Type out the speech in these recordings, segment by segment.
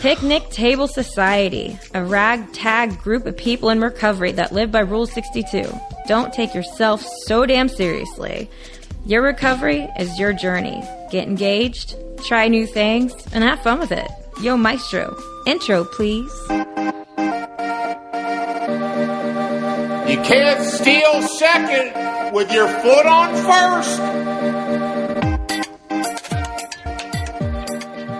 Picnic Table Society, a ragtag group of people in recovery that live by Rule 62. Don't take yourself so damn seriously. Your recovery is your journey. Get engaged, try new things, and have fun with it. Yo, Maestro, intro, please. You can't steal second with your foot on first.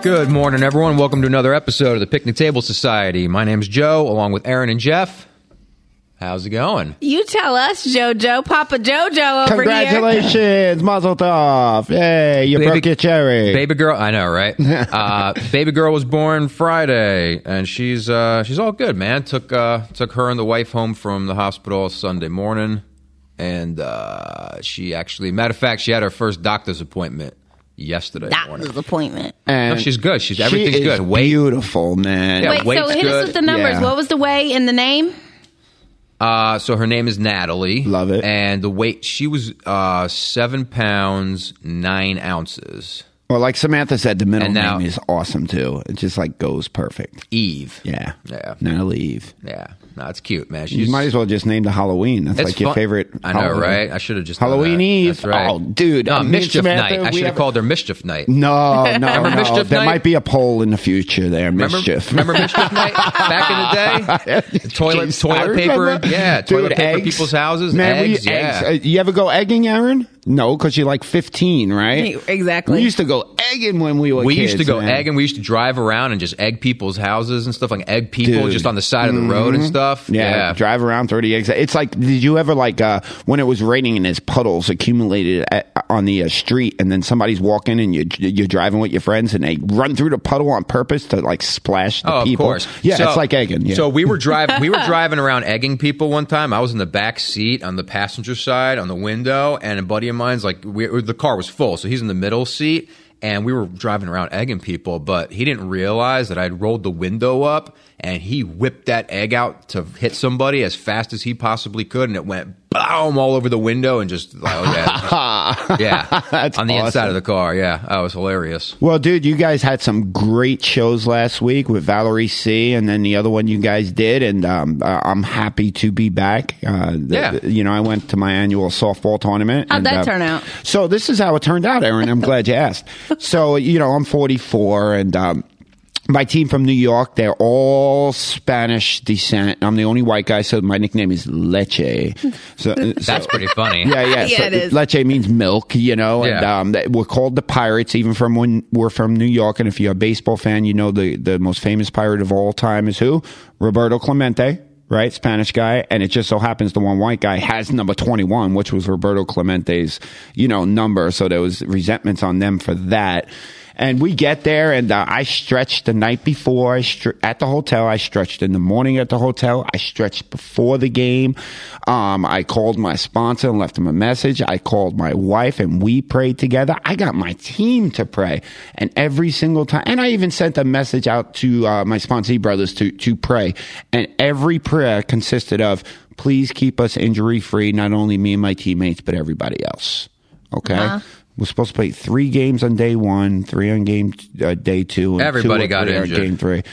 Good morning, everyone. Welcome to another episode of the Picnic Table Society. My name's Joe, along with Aaron and Jeff. How's it going? You tell us, JoJo, Papa JoJo over here. Congratulations, Mazel Tov! Yay, you Baby- broke your cherry. Baby girl, I know, right? uh, baby girl was born Friday, and she's uh, she's all good, man. Took uh, took her and the wife home from the hospital Sunday morning, and uh, she actually, matter of fact, she had her first doctor's appointment yesterday that morning. Doctor's appointment. And No, she's good. She's she everything's is good. Weight, beautiful, man. Yeah, Wait, so weight's hit good. us with the numbers. Yeah. What was the way in the name? Uh, so her name is Natalie. Love it. And the weight, she was uh, seven pounds nine ounces. Well, like Samantha said, the middle now- name is awesome too. It just like goes perfect. Eve. Yeah, Yeah. Natalie Eve. Yeah. No, it's cute, man. She's, You might as well just name the Halloween. That's like your fun- favorite. I know, right? I should have just Halloween. Eve. That's right. Oh, dude, No, mischief Samantha, night. I should have called her mischief night. No, no, no. Mischief there Night? might be a poll in the future there. Mischief. remember mischief night back in the day? Toilet, Jeez, toilet paper, yeah, toilet Dude, paper, eggs. people's houses, Man, eggs, yeah. eggs. Uh, you ever go egging, Aaron? No, because you're like 15, right? Exactly. We used to go egging when we were we kids. used to go man. egg and we used to drive around and just egg people's houses and stuff like egg people Dude. Mm-hmm. just on the side of the road and stuff. Yeah, drive around, throw the eggs. It's like, did you ever like uh, when it was raining and there's puddles accumulated at, on the uh, street, and then somebody's walking and you you're driving with your friends and they run through the puddle on purpose to like splash the Oh, people. of course. Yeah, So- it's like egging. Yeah. So we were driving. We were driving around egging people one time. I was in the back seat on the passenger side on the window, and a buddy of mine's like, we, the car was full, so he's in the middle seat, and we were driving around egging people, but he didn't realize that I'd rolled the window up, and he whipped that egg out to hit somebody as fast as he possibly could, and it went boom all over the window and just like, oh yeah, yeah, That's on the inside awesome. of the car. Yeah, that was hilarious. Well, dude, you guys had some great shows last week with Valerie C, and then the other one you guys did, and um, uh, I'm happy to be back. Uh, the- Yeah. the- you know, I went to my annual softball tournament. How'd and, that uh, turn out? So this is how it turned out, Aaron. I'm glad you asked. So you know, I'm 44, and um, my team from New York, they're all Spanish descent. I'm the only white guy, so my nickname is Leche. So, so That's pretty funny. yeah, yeah. Yeah, so it is. Leche means milk, you know, and Yeah. um, that- we're called the Pirates, even from when we're from New York. And if you're a baseball fan, you know the the most famous pirate of all time is who? Roberto Clemente. Right, Spanish guy, and it just so happens the one white guy has number twenty-one, which was Roberto Clemente's, you know, number. So there was resentments on them for that. And we get there, and uh, I stretched the night before I stre- at the hotel. I stretched in the morning at the hotel. I stretched before the game. Um, I called my sponsor and left him a message. I called my wife, and we prayed together. I got my team to pray, and every single time, and I even sent a message out to uh, my sponsee brothers to to pray. And every prayer consisted of, "Please keep us injury free, not only me and my teammates, but everybody else." Okay. We're supposed to play three games on day one, three on game uh, day two, and Everybody two got injured. game three.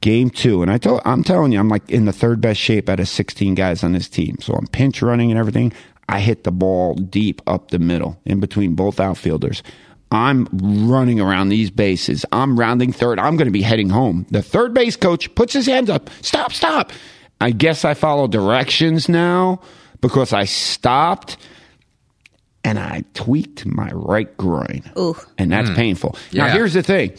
Game two, and I told, I'm telling you, I'm like in the third best shape out of 16 guys on this team. So I'm pinch running and everything. I hit the ball deep up the middle, in between both outfielders. I'm running around these bases. I'm rounding third. I'm going to be heading home. The third base coach puts his hands up. Stop, stop. I guess I follow directions now because I stopped and I tweaked my right groin. Ooh. And that's hmm. painful. Now, here's the thing.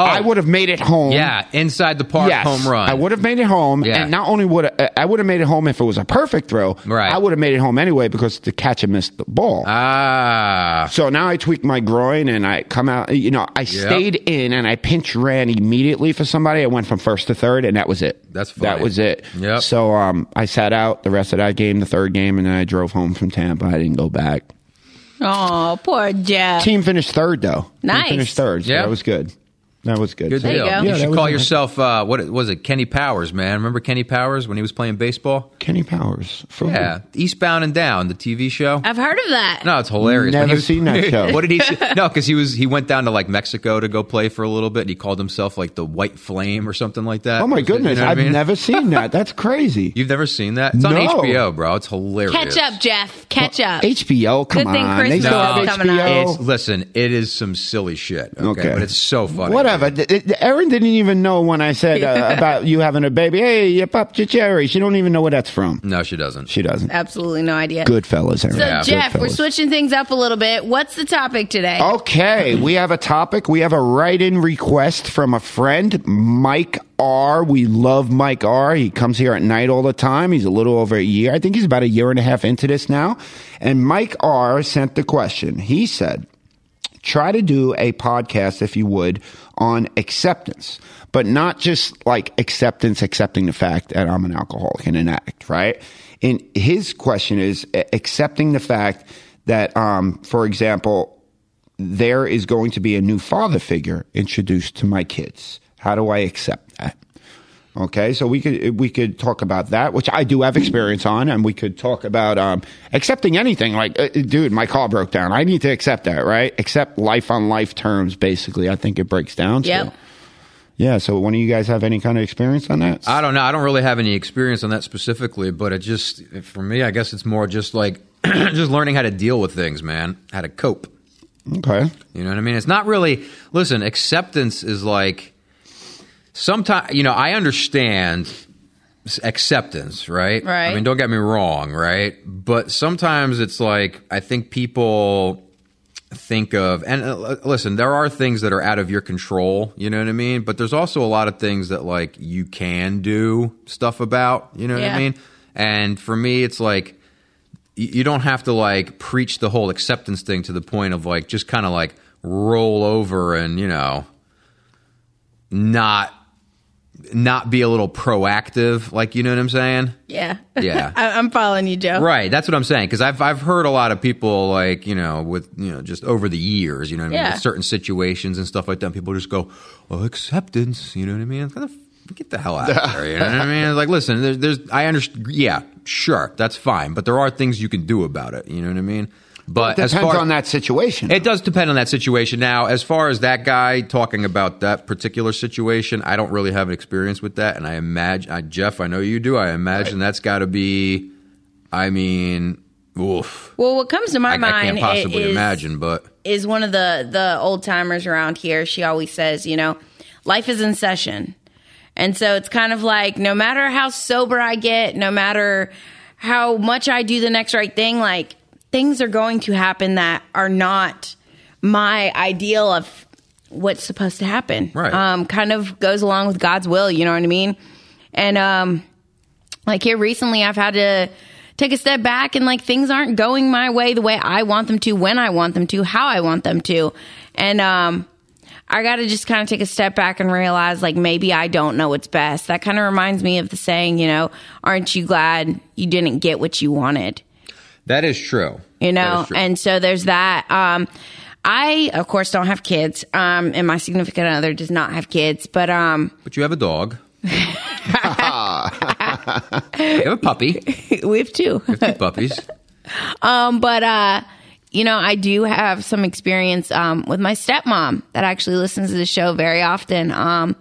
I would have made it home. Oh. Yeah, inside the park, Yes, home run. I would have made it home, Yeah. and not only would I, I would have made it home if it was a perfect throw. Right. I would have made it home anyway because the catcher missed the ball. Ah, so now I tweak my groin and I come out. You know, I stayed in and I pinch ran immediately for somebody. I went from first to third, and that was it. That's that was it. Yep. So um, I sat out the rest of that game, the third game, and then I drove home from Tampa. I didn't go back. Oh, poor Jeff. Team finished third though. Nice. Team finished third. So Yeah. that was good. That was good. Good So- you deal. go. You Yeah, that should call yourself uh, what was it? Kenny Powers, man. Remember Kenny Powers when he was playing baseball? Kenny Powers. For Yeah, Eastbound and Down, the TV show. I've heard of that. No, it's hilarious. Never When was- seen that show. what did he? say? No, because he was he went down to like Mexico to go play for a little bit. and He called himself like the White Flame or something like that. Oh my Was it- you goodness, know I've I mean? never seen that. That's crazy. You've never seen that? It's on No. HBO, bro. It's hilarious. Catch up, Jeff. Catch up. HBO, come Good thing on. They Christmas still is have coming up. HBO. Listen. It is some silly shit. Okay, Okay. but it's so funny. Whatever. D- d- Erin didn't even know when I said uh, about you having a baby. Hey, you popped your cherry. She don't even know where that's from. No, she doesn't. She doesn't. Absolutely no idea. Goodfellas, Erin. So, Yeah. Jeff, we're switching things up a little bit. What's the topic today? Okay, we have a topic. We have a write-in request from a friend, Mike R. We love Mike R. He comes here at night all the time. He's a little over a year. I think he's about a year and a half into this now. And Mike R. sent the question. He said, try to do a podcast, if you would, on acceptance, but not just like acceptance, accepting the fact that I'm an alcoholic and an addict, right? And his question is accepting the fact that, um, for example, there is going to be a new father figure introduced to my kids. How do I accept that? Okay, so we could we could talk about that, which I do have experience on, and we could talk about um, accepting anything. Like, uh, dude, my car broke down. I need to accept that, right? Accept life on life terms. Basically, I think it breaks down. to. Yep. Yeah. So, one of you guys have any kind of experience on that? I don't know. I don't really have any experience on that specifically, but it just for me, I guess it's more just like just learning how to deal with things, man. How to cope. okay. You know what I mean? It's not really. Listen, acceptance is like sometimes. You know, I understand acceptance, right? Right. I mean, don't get me wrong, right? But sometimes it's like I think people think of and uh, listen there are things that are out of your control you know what i mean but there's also a lot of things that like you can do stuff about you know what Yeah. i mean and for me it's like you don't have to like preach the whole acceptance thing to the point of like just kind of like roll over and you know not not be a little proactive like you know what i'm saying Yeah. Yeah. I- I'm following you, Joe. Right, that's what I'm saying. Because I've I've heard a lot of people like you know with you know just over the years, you know what I mean, with certain situations and stuff like that. People just go, "Oh, acceptance," you know what I mean? It's kind of- Get the hell out of there! You know what I mean? Like, listen, there's, there's, I understand. Yeah, sure, that's fine, but there are things you can do about it. You know what I mean? But as Depends far on that situation. it does depend on that situation. Now, as far as that guy talking about that particular situation, I don't really have an experience with that, and I imagine, I, Jeff, I know you do. I imagine that's got to be. I mean, oof. Well, what comes to my I, I mind can't possibly is, imagine, but is one of the the old timers around here. She always says, you know, life is in session. And so it's kind of like no matter how sober I get, no matter how much I do the next right thing, like things are going to happen that are not my ideal of what's supposed to happen. Right. Um, kind of goes along with God's will, you know what I mean? And um like here recently I've had to take a step back and like things aren't going my way the way I want them to, when I want them to, how I want them to. And um I got to just kind of take a step back and realize like maybe I don't know what's best. That kind of reminds me of the saying, you know, aren't you glad you didn't get what you wanted? That is true. you know true. and so there's that um i of course don't have kids um and my significant other does not have kids but um but you have a dog. you have a puppy. we have two Two puppies. um but uh you know i do have some experience um with my stepmom that actually listens to the show very often um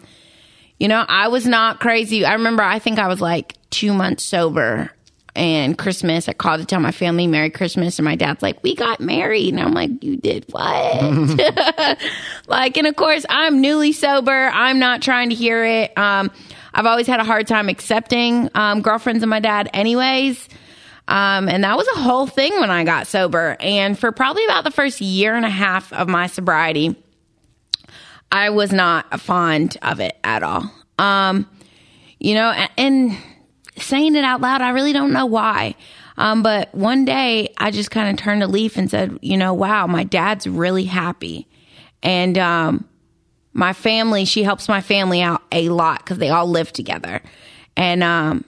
you know i was not crazy i remember i think i was like two months sober and Christmas, I called to tell my family Merry Christmas, and my dad's like, "We got married," and I'm like, "You did what?" like, and of course, I'm newly sober. I'm not trying to hear it. Um, I've always had a hard time accepting um, girlfriends of my dad, anyways. Um, and that was a whole thing when I got sober. And for probably about the first year and a half of my sobriety, I was not fond of it at all. Um, you know, a- and saying it out loud, I really don't know why. Um, but one day I just kind of turned a leaf and said, you know, wow, my dad's really happy. And, um, my family, she helps my family out a lot because they all live together. And, um,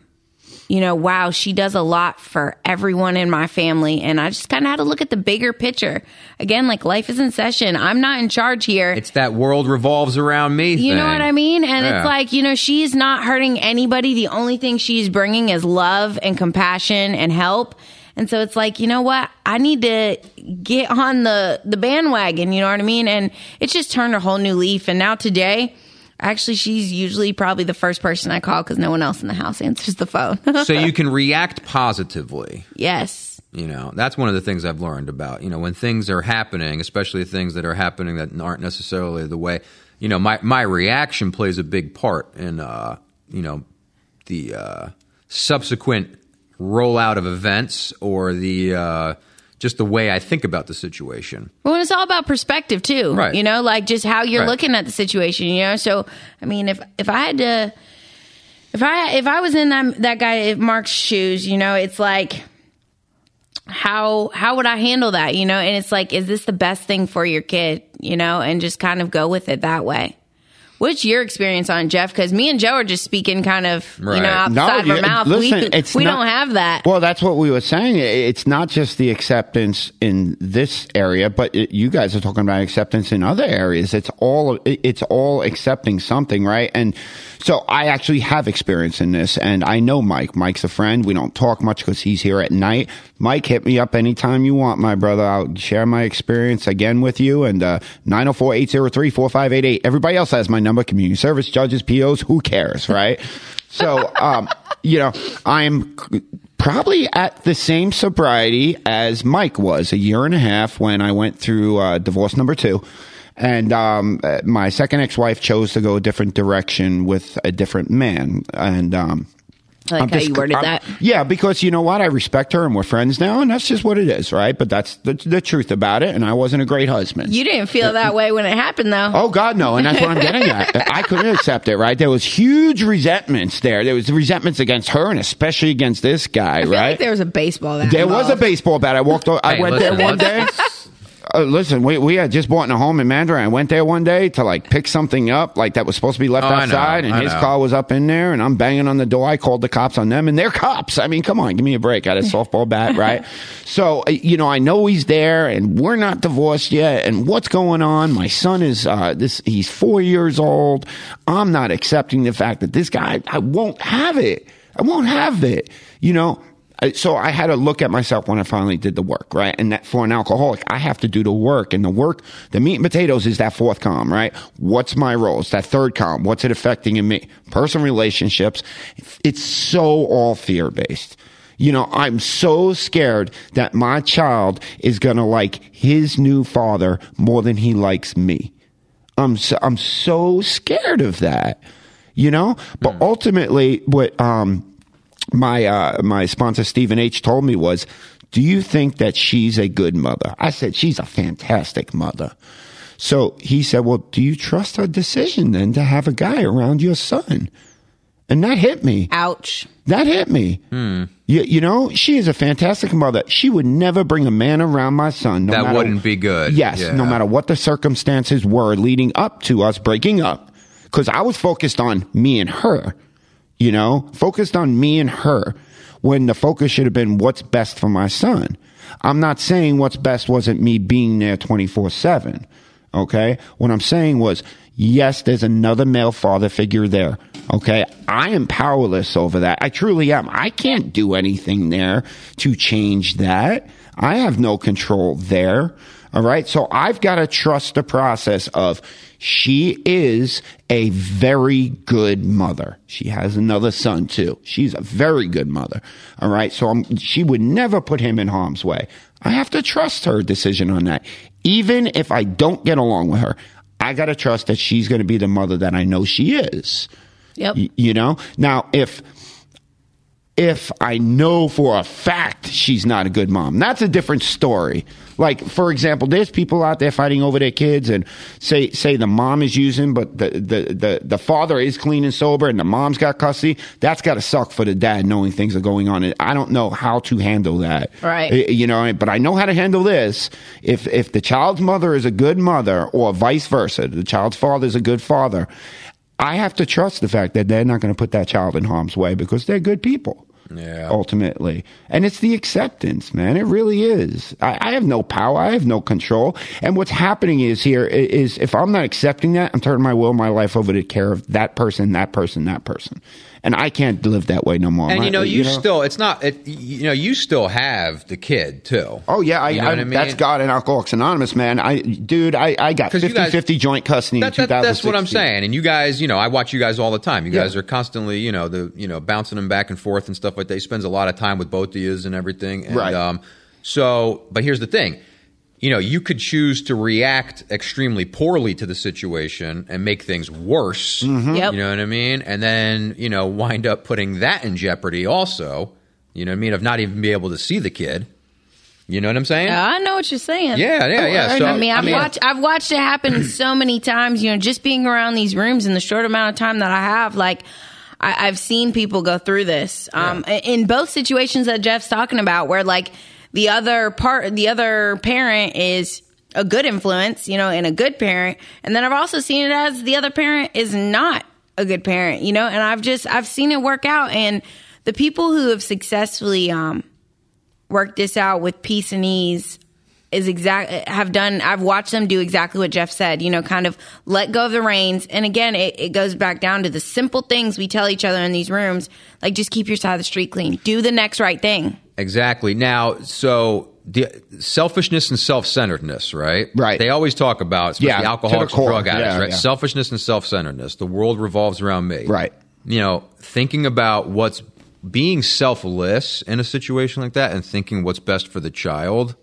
you know, wow, she does a lot for everyone in my family. And I just kind of had to look at the bigger picture. Again, like life is in session. I'm not in charge here. It's that world revolves around me. You know what I mean? And Yeah. it's like, you know, she's not hurting anybody. The only thing she's bringing is love and compassion and help. And so it's like, you know what? I need to get on the, the bandwagon. You know what I mean? And it's just turned a whole new leaf. And now today, actually, she's usually probably the first person I call because no one else in the house answers the phone. so you can react positively. yes. You know, that's one of the things I've learned about, you know, when things are happening, especially things that are happening that aren't necessarily the way, you know, my, my reaction plays a big part in, uh, you know, the uh, subsequent rollout of events or the, uh, just the way I think about the situation. Well, it's all about perspective too, Right. You know, like just how you're Right. looking at the situation. You know, so I mean, if if I had to, if I if I was in that that guy Mark's shoes, you know, it's like how how would I handle that? You know, and it's like, is this the best thing for your kid? You know, and just kind of go with it that way. What's your experience on Jeff? Because me and Joe are just speaking kind of, you Right. know, out the No, of our you- mouth. listen, we we not- don't have that. Well, that's what we were saying. It's not just the acceptance in this area, but it, you guys are talking about acceptance in other areas. It's all it's all accepting something, right? And so I actually have experience in this, and I know Mike. Mike's a friend. We don't talk much because he's here at night. Mike, hit me up anytime you want, my brother. I'll share my experience again with you. And uh, 904-803-4588. Everybody else has my number. Community service, judges, POs. Who cares, right? So, um, you know, I'm probably at the same sobriety as Mike was a year and a half when I went through uh, divorce number two. And um, uh, my second ex-wife chose to go a different direction with a different man. And um, I like I'm how just- you worded I'm- that. Yeah, because you know what? I respect her and we're friends now, and that's just what it is, right? But that's the, the truth about it. And I wasn't a great husband. You didn't feel that way when it happened, though. Oh God, no, and that's what I'm getting at. I couldn't accept it. Right? There was huge resentments there. There was resentments against her, and especially against this guy. I feel right? like there was a baseball. Bat There was a baseball bat. I walked. o- I Hey, went listen, there one day. let's- Uh, listen, we we had just bought a home in Mandarin. I went there one day to like pick something up, like that was supposed to be left Oh, I know, outside, and I his know. car was up in there, and I'm banging on the door. I called the cops on them, and they're cops. I mean, come on, give me a break. I had a softball bat, right? So uh, you know, I know he's there, and we're not divorced yet. And what's going on? My son is uh, this. He's four years old. I'm not accepting the fact that this guy. I won't have it. I won't have it. You know. I- so I had to look at myself when I finally did the work, right? And that for an alcoholic, I have to do the work. And the work, the meat and potatoes is that fourth column, right? What's my role? It's that third column. What's it affecting in me? Personal relationships. It's so all fear based. You know, I'm so scared that my child is going to like his new father more than he likes me. I'm so, I'm so scared of that, you know. But ultimately, what um my uh my sponsor Stephen H told me was, "Do you think that she's a good mother?" I said, "She's a fantastic mother." So he said, "Well, do you trust her decision then to have a guy around your son?" And that hit me. Ouch. That hit me. You, you know, she is a fantastic mother. She would never bring a man around my son. No That matter- wouldn't be good. Yes, Yeah. no matter what the circumstances were leading up to us breaking up. Because I was focused on me and her, you know, focused on me and her when the focus should have been what's best for my son. I'm not saying what's best wasn't me being there 24 7. Okay. What I'm saying was, yes, there's another male father figure there. Okay. I am powerless over that. I truly am. I can't do anything there to change that. I have no control there. All right. So I've got to trust the process of she is a very good mother. She has another son too. She's a very good mother. All right. So I'm, she would never put him in harm's way. I have to trust her decision on that. Even if I don't get along with her, I got to trust that she's going to be the mother that I know she is. Yep. Y- you know? Now, if if I know for a fact she's not a good mom, that's a different story. Like, for example, there's people out there fighting over their kids and say, say the mom is using, but the, the, the, the father is clean and sober and the mom's got custody. That's got to suck for the dad knowing things are going on. And I don't know how to handle that. Right. You know, but I know how to handle this. If, if the child's mother is a good mother or vice versa, the child's father is a good father, I have to trust the fact that they're not going to put that child in harm's way because they're good people. Yeah. ultimately. And it's the acceptance, man. It really is. I, I have no power. I have no control. And what's happening is here is if I'm not accepting that, I'm turning my will, my life over to care of that person, that person, that person. And I can't live that way no more. And you know, uh, you, still it's not it, you know you still have the kid too. Oh yeah, I, You know I, what I mean? that's God and Alcoholics Anonymous, man. I, dude, I, I got you 50 guys- 50 joint custody That, that's what I'm saying. And you guys, you know, I watch you guys all the time. You Yeah. guys are constantly, you know, the you know bouncing them back and forth and stuff like that. He spends a lot of time with both of you and everything. And, Right. Um, so, but here's the thing. You know, you could choose to react extremely poorly to the situation and make things worse. Mm-hmm. Yep. You know what I mean? And then, you know, wind up putting that in jeopardy also. You know what I mean? Of not even be able to see the kid. You know what I'm saying? I know what you're saying. Yeah, yeah, yeah. I, So, I mean, I've I mean- watched I've watched it happen so many times. You know, just being around these rooms in the short amount of time that I have, like. I, I've seen people go through this um, in both situations that Jeff's talking about, where like the other part, the other parent is a good influence, you know, and a good parent, and then I've also seen it as the other parent is not a good parent, you know, and I've just I've seen it work out, and the people who have successfully um, worked this out with peace and ease is exact have done i've watched them do exactly what jeff said you know kind of let go of the reins and again it, it goes back down to the simple things we tell each other in these rooms like just keep your side of the street clean do the next right thing Exactly. Now, so the selfishness and self-centeredness, right? Right. They always talk about, especially Yeah, alcoholics and drug addicts, Yeah, right? yeah. Selfishness and self-centeredness. The world revolves around me. Right. You know, thinking about what's being selfless in a situation like that and thinking what's best for the child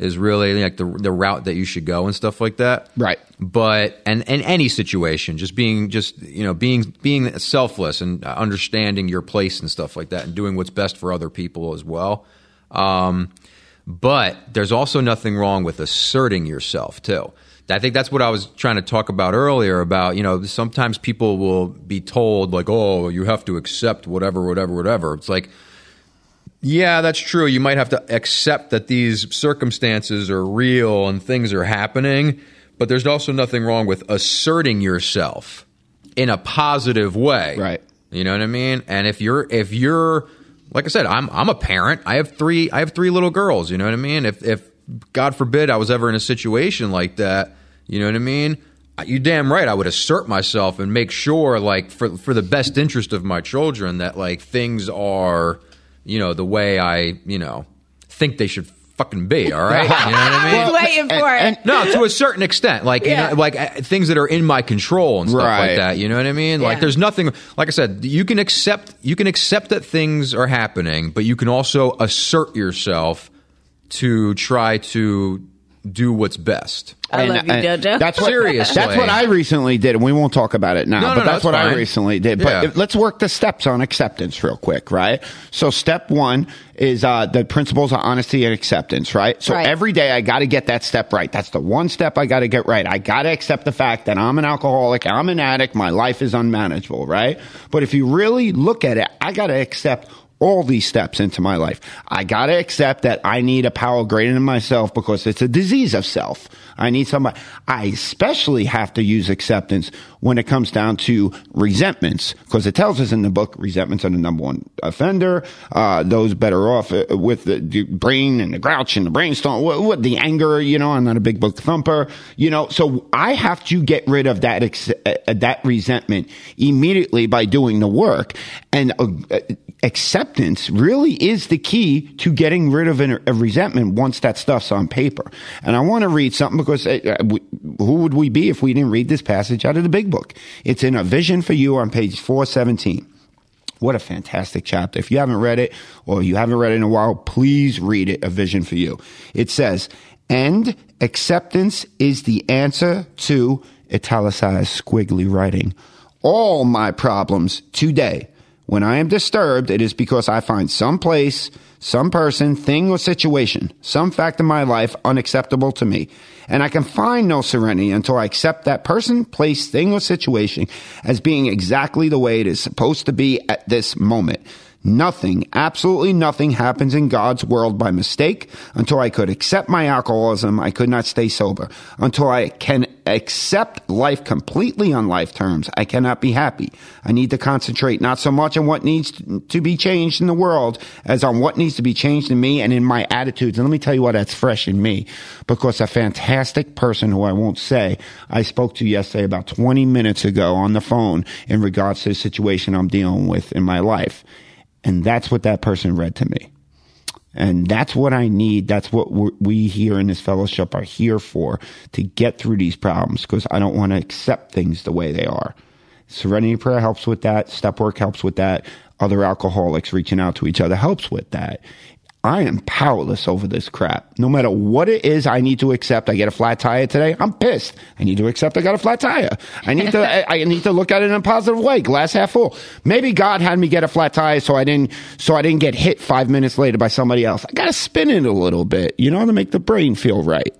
is really like the the route that you should go and stuff like that. Right. But and in any situation, just being just you know being being selfless and understanding your place and stuff like that, and doing what's best for other people as well. Um, but there's also nothing wrong with asserting yourself too. I think that's what I was trying to talk about earlier. About you know sometimes people will be told like, oh, you have to accept whatever, whatever, whatever. It's like yeah, that's true. You might have to accept that these circumstances are real and things are happening, but there's also nothing wrong with asserting yourself in a positive way. Right. You know what I mean? And if you're if you're like I said, I'm I'm a parent. I have three I have three little girls, you know what I mean? If if God forbid I was ever in a situation like that, you know what I mean? You damn right I would assert myself and make sure like for for the best interest of my children that like things are you know, the way I, you know, think they should fucking be. All right, you know what I mean? He's waiting for it. no, to a certain extent, like Yeah. you know, like uh, things that are in my control and stuff Right. like that. You know what I mean? Like there's nothing. Like I said, you can accept you can accept that things are happening, but you can also assert yourself to try to do what's best. I love you, Jojo. That's what, Seriously. That's what I recently did, and we won't talk about it now. No, no, but no, that's that's what I recently did. But Yeah. if- let's work the steps on acceptance real quick, right? So step one is uh, the principles of honesty and acceptance, right? So Right. every day I got to get that step right. That's the one step I got to get right. I got to accept the fact that I'm an alcoholic, I'm an addict, my life is unmanageable, right? But if you really look at it, I got to accept all these steps into my life. I got to accept that I need a power greater than myself because it's a disease of self. I need somebody. I especially have to use acceptance when it comes down to resentments because it tells us in the book resentments are the number one offender. Uh, those better off uh, with the, brain and the grouch and the brainstorm, what, what the anger, you know, I'm not a big book thumper, you know, so I have to get rid of that, ex- uh, that resentment immediately by doing the work and uh, uh, acceptance really is the key to getting rid of a resentment once that stuff's on paper. And I want to read something because uh, we, who would we be if we didn't read this passage out of the big book? It's in A Vision for You on page 417. What a fantastic chapter. If you haven't read it or you haven't read it in a while, please read it, A Vision for You. It says, and acceptance is the answer to italicized squiggly writing. All my problems today. When I am disturbed, it is because I find some place, some person, thing, or situation, some fact in my life unacceptable to me. And I can find no serenity until I accept that person, place, thing, or situation as being exactly the way it is supposed to be at this moment. Nothing, absolutely nothing happens in God's world by mistake. Until I could accept my alcoholism, I could not stay sober. Until I can accept life completely on life terms, I cannot be happy. I need to concentrate not so much on what needs to be changed in the world as on what needs to be changed in me and in my attitudes. And let me tell you why that's fresh in me. Because a fantastic person who I won't say, I spoke to yesterday about 20 minutes ago on the phone in regards to the situation I'm dealing with in my life. And that's what that person read to me. And that's what I need. That's what we here in this fellowship are here for to get through these problems because I don't want to accept things the way they are. Serenity prayer helps with that. Step work helps with that. Other alcoholics reaching out to each other helps with that. I am powerless over this crap. No matter what it is I need to accept. I get a flat tire today. I'm pissed. I need to accept I got a flat tire. I need to, I, I need to look at it in a positive way. Glass half full. Maybe God had me get a flat tire so I didn't, so I didn't get hit five minutes later by somebody else. I got to spin it a little bit, you know, to make the brain feel right.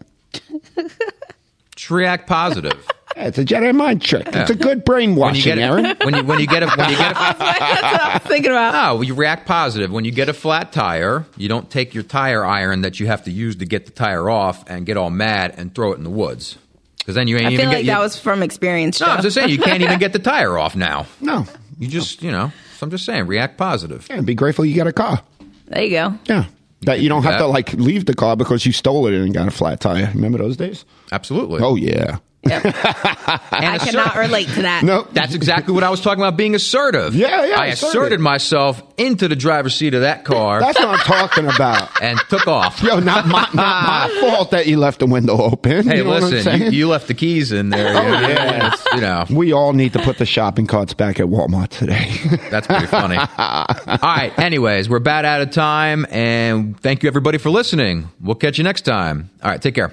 Just react positive. Yeah, it's a Jedi mind trick. Yeah. It's a good brainwashing, when Aaron. When you when you get a when you get a, That's what I was thinking about. Oh, you react positive. When you get a flat tire, you don't take your tire iron that you have to use to get the tire off and get all mad and throw it in the woods. Because then you ain't I even feel get, like you, that was from experience. No, Joe. I'm just saying you can't even get the tire off now. No. You just you know. So I'm just saying, react positive. Yeah, and be grateful you got a car. There you go. Yeah. That you don't have Yeah. to like leave the car because you stole it and got a flat tire. Remember those days? Absolutely. Oh yeah. I cannot relate to that. No. That's exactly what I was talking about being assertive. Yeah, yeah, I assertive. asserted myself into the driver's seat of that car That's what I'm talking about. and took off. Yo, not my, not my fault that you left the window open. Hey, you know listen, you, you left the keys in there. Oh, you know, yeah. you know, we all need to put the shopping carts back at Walmart today. that's pretty funny. All right. Anyways, we're about out of time, and thank you everybody for listening. We'll catch you next time. All right. Take care.